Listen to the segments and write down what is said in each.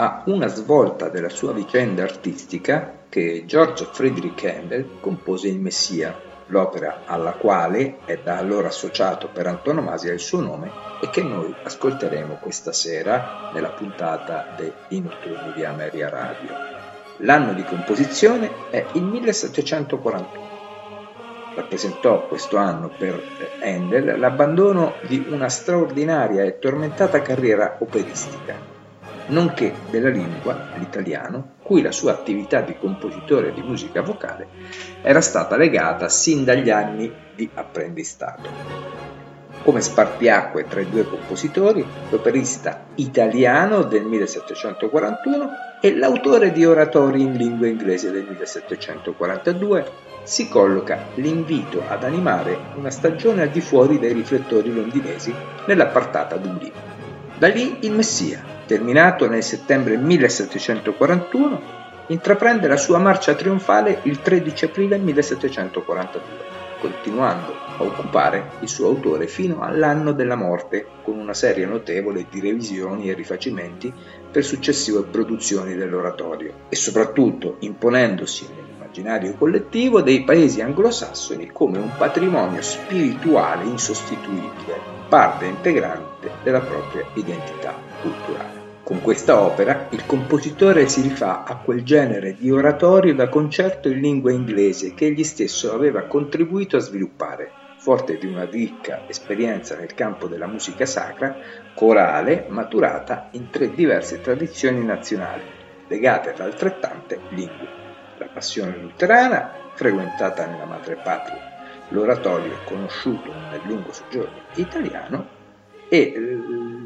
A una svolta della sua vicenda artistica che George Friedrich Handel compose Il Messia, l'opera alla quale è da allora associato per antonomasia il suo nome e che noi ascolteremo questa sera nella puntata dei notturni di Ameria Radio. L'anno di composizione è il 1741. Rappresentò questo anno per Handel l'abbandono di una straordinaria e tormentata carriera operistica nonché della lingua, l'italiano, cui la sua attività di compositore di musica vocale era stata legata sin dagli anni di apprendistato. Come spartiacque tra i due compositori, l'operista italiano del 1741 e l'autore di oratori in lingua inglese del 1742 si colloca l'invito ad animare una stagione al di fuori dai riflettori londinesi nell'appartata Dublino. Da lì il Messia, terminato nel settembre 1741, intraprende la sua marcia trionfale il 13 aprile 1742, continuando a occupare il suo autore fino all'anno della morte, con una serie notevole di revisioni e rifacimenti per successive produzioni dell'oratorio, e soprattutto imponendosi nell'immaginario collettivo dei paesi anglosassoni come un patrimonio spirituale insostituibile, parte integrante della propria identità culturale. Con questa opera il compositore si rifà a quel genere di oratorio da concerto in lingua inglese che egli stesso aveva contribuito a sviluppare, forte di una ricca esperienza nel campo della musica sacra, corale, maturata in tre diverse tradizioni nazionali, legate ad altrettante lingue. La passione luterana, frequentata nella madrepatria, l'oratorio conosciuto nel lungo soggiorno italiano e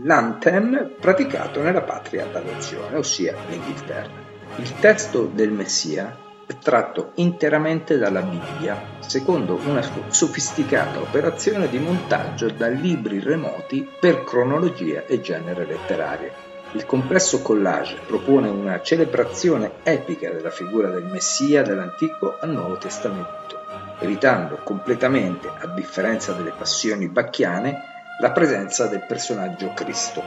l'anthem praticato nella patria d'adozione, ossia l'Inghilterra. Il testo del Messia è tratto interamente dalla Bibbia, secondo una sofisticata operazione di montaggio da libri remoti per cronologia e genere letterario. Il complesso collage propone una celebrazione epica della figura del Messia dall'Antico al Nuovo Testamento, evitando completamente, a differenza delle passioni bacchiane, la presenza del personaggio Cristo.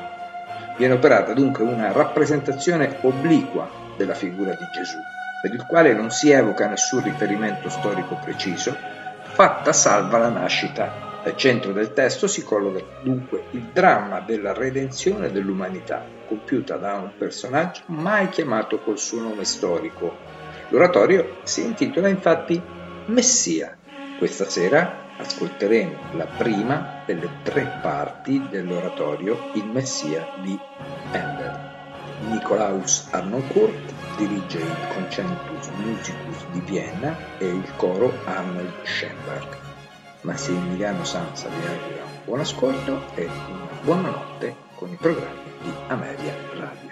Viene operata dunque una rappresentazione obliqua della figura di Gesù, per il quale non si evoca nessun riferimento storico preciso, fatta salva la nascita. Al centro del testo si colloca dunque il dramma della redenzione dell'umanità, compiuta da un personaggio mai chiamato col suo nome storico. L'oratorio si intitola infatti Messia. Questa sera ascolteremo la prima delle tre parti dell'oratorio Il Messia di Handel. Nicolaus Arnoncourt dirige il Concentus Musicus di Vienna e il coro Arnold Schoenberg. Massimiliano Sanza vi augura un buon ascolto e una buona notte con i programmi di Ameria Radio.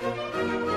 Música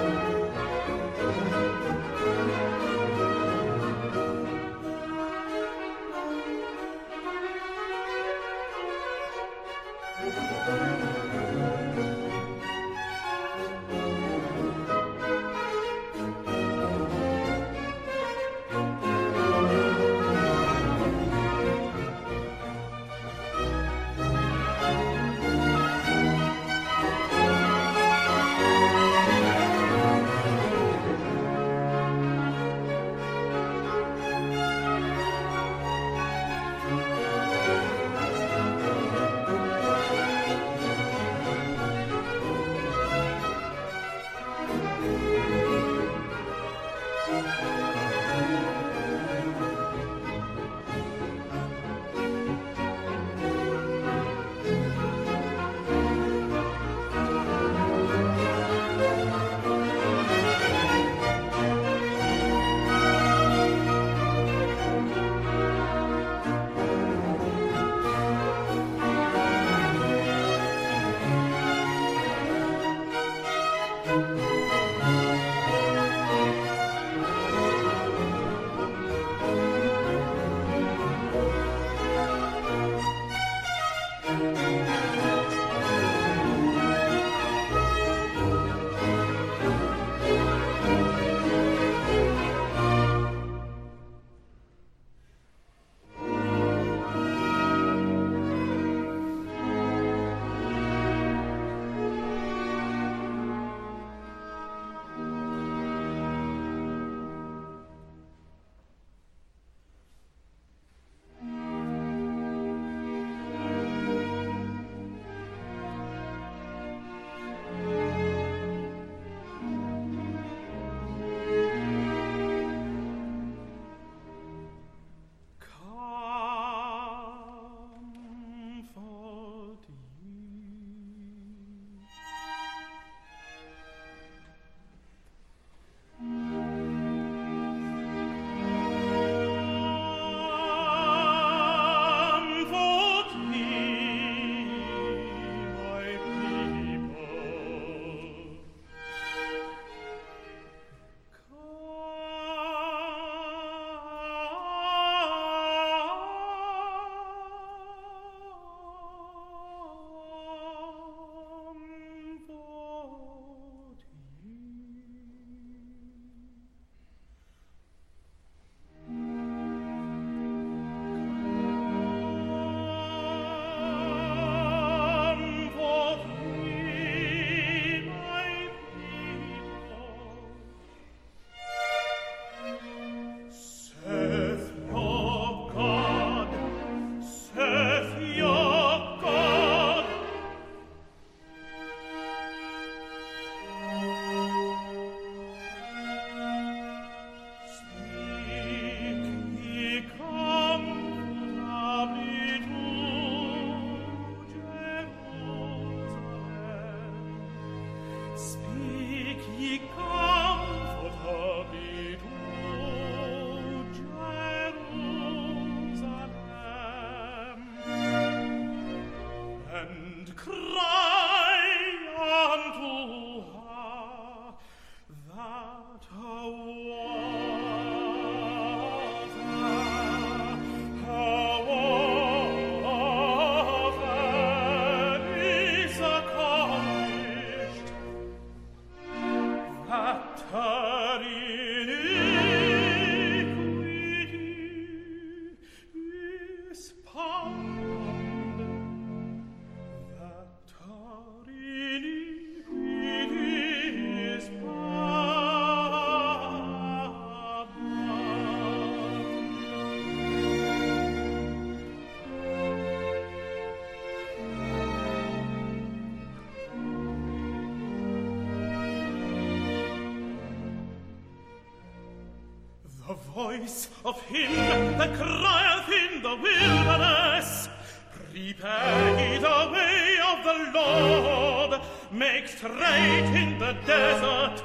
voice of him that crieth in the wilderness Prepare the way of the Lord Make straight in the desert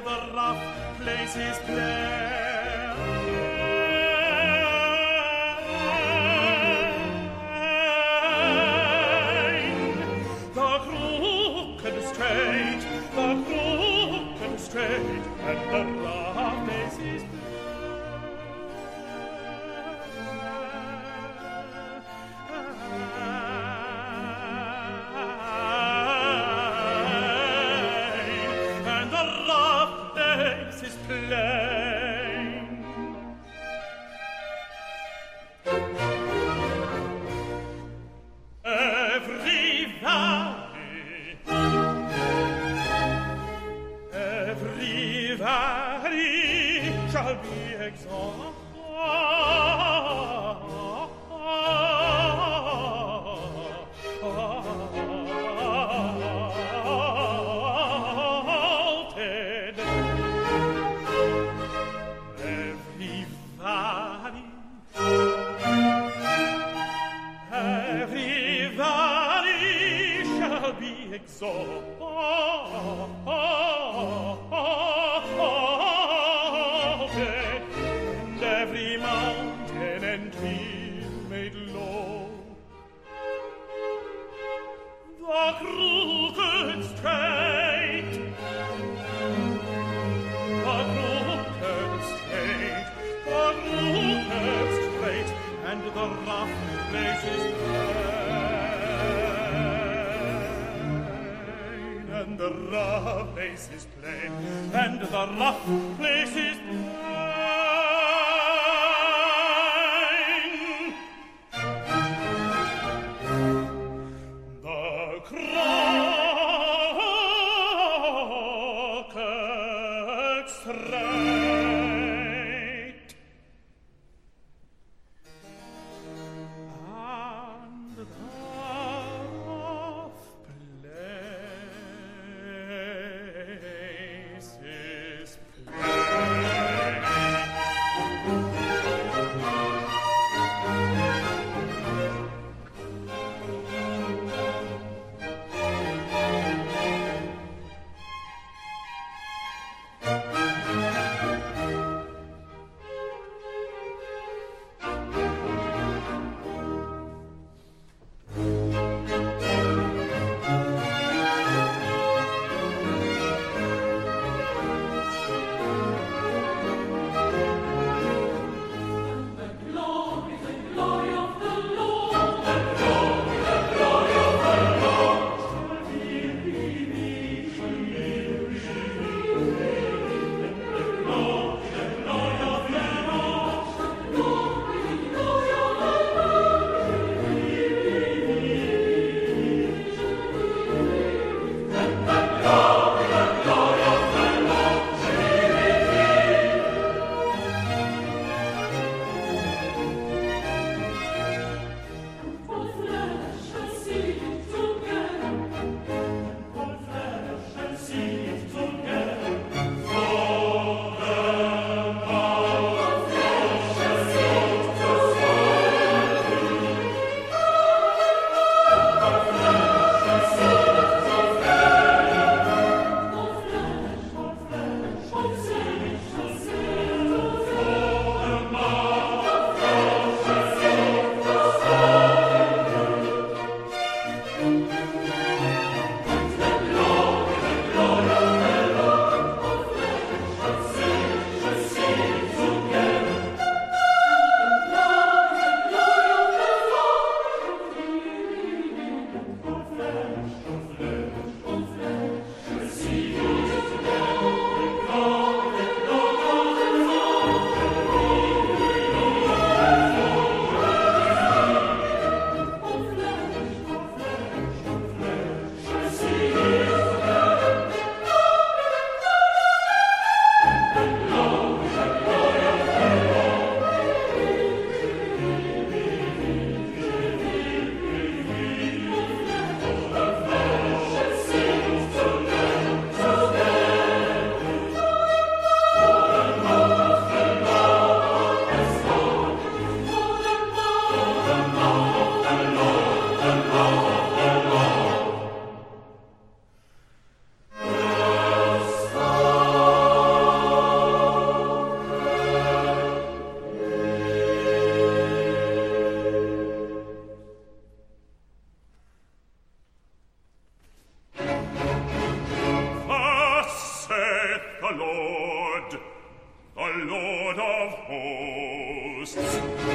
the rough places there. rough place is plain, and the rough place is plain.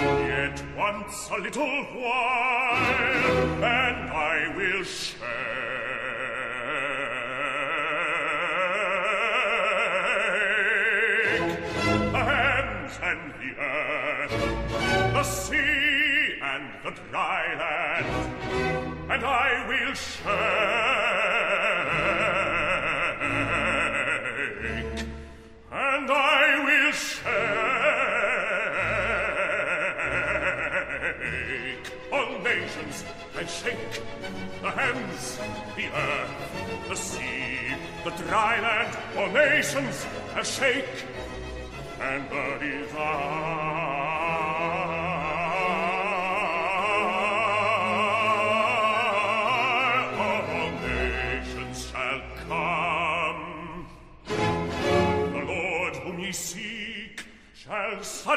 Yet once a little while, and I will shake the heavens and the earth, the sea and the dry land, and I will shake mountains, shake. The heavens, the earth, the sea, the dry land, all nations, they shake. And the desire.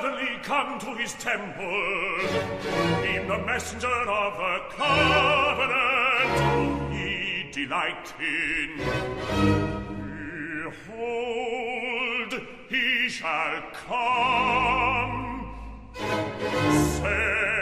suddenly come to his temple. in the messenger of the covenant He delight in. Behold, he shall come. Say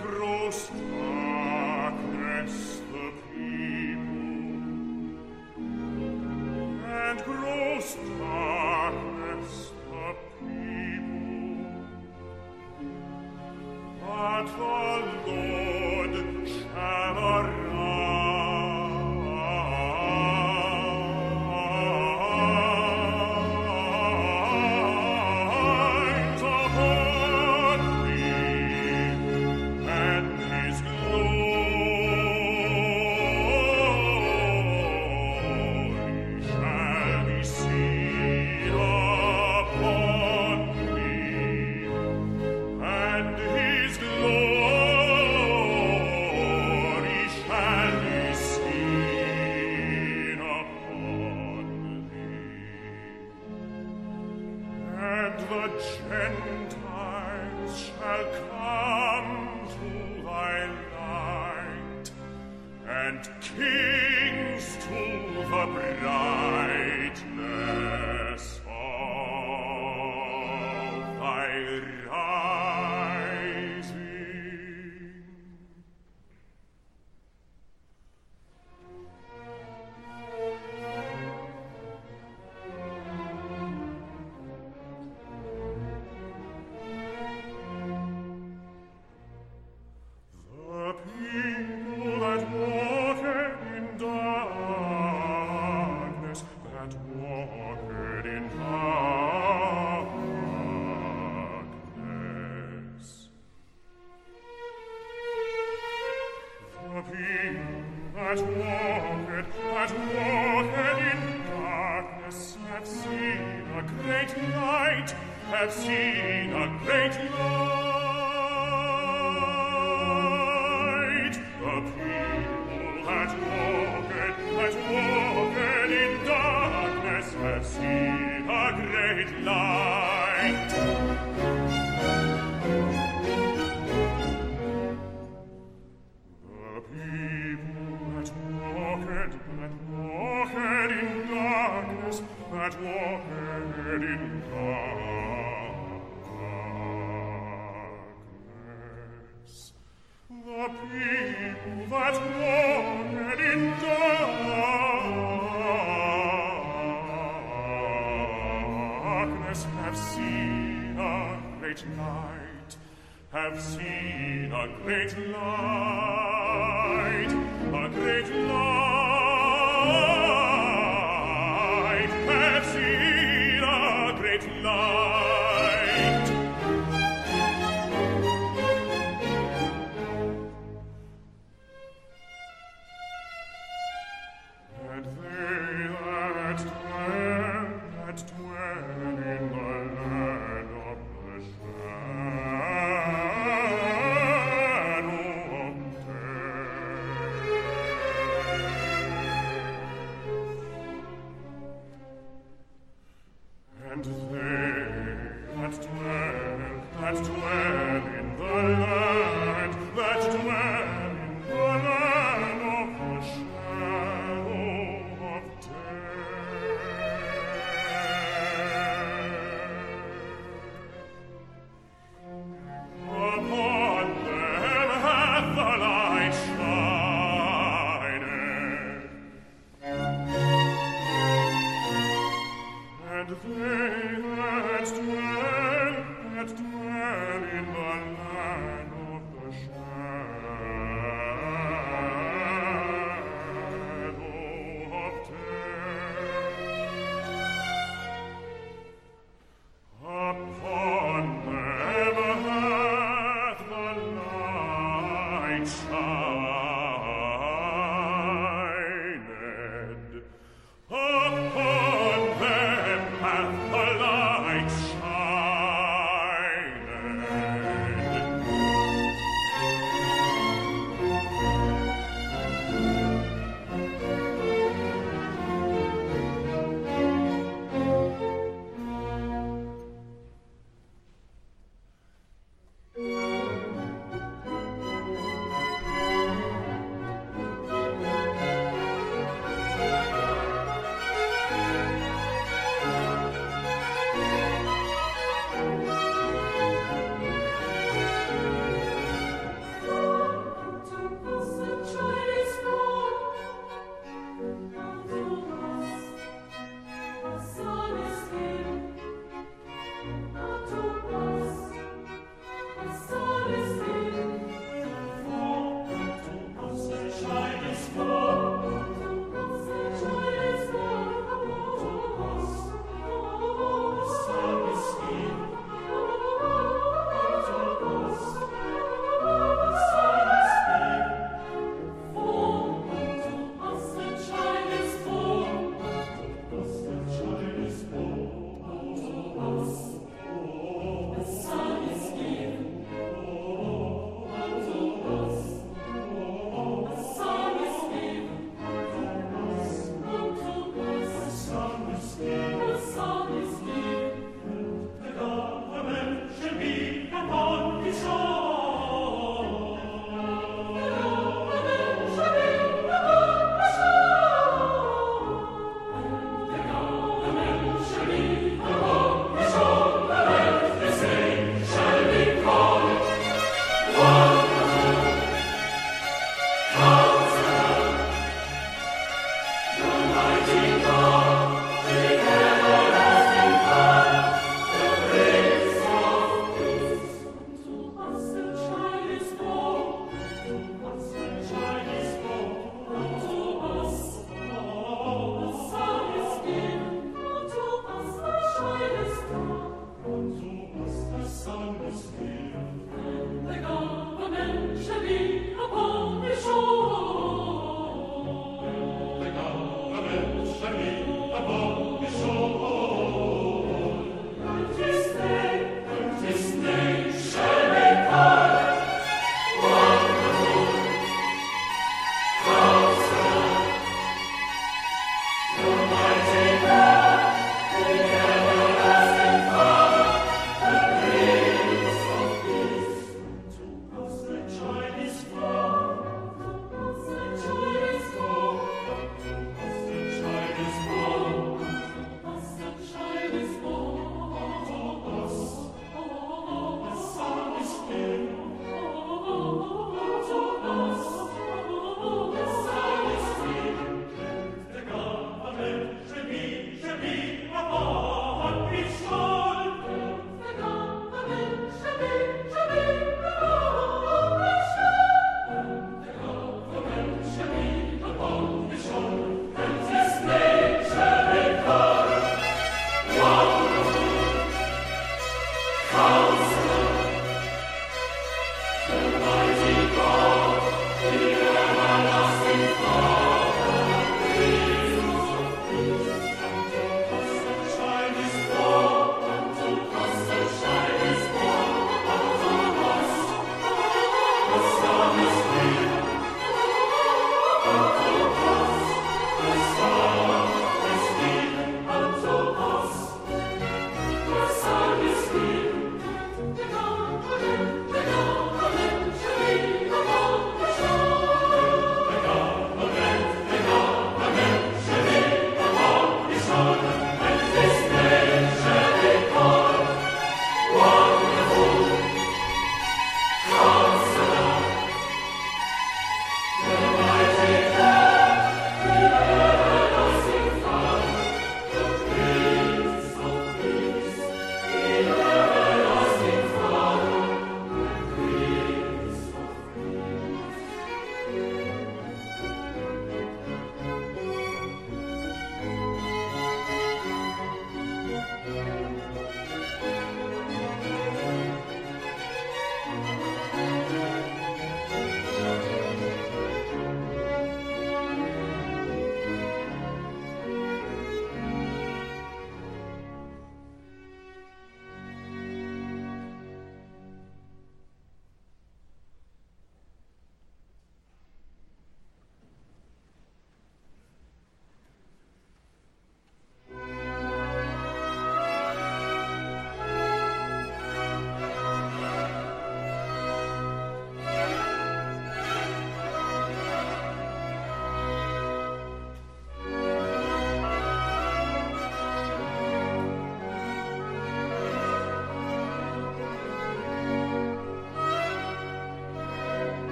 brust. great light, have seen a great light.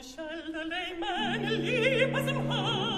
Shall the layman leave Liebes in Haar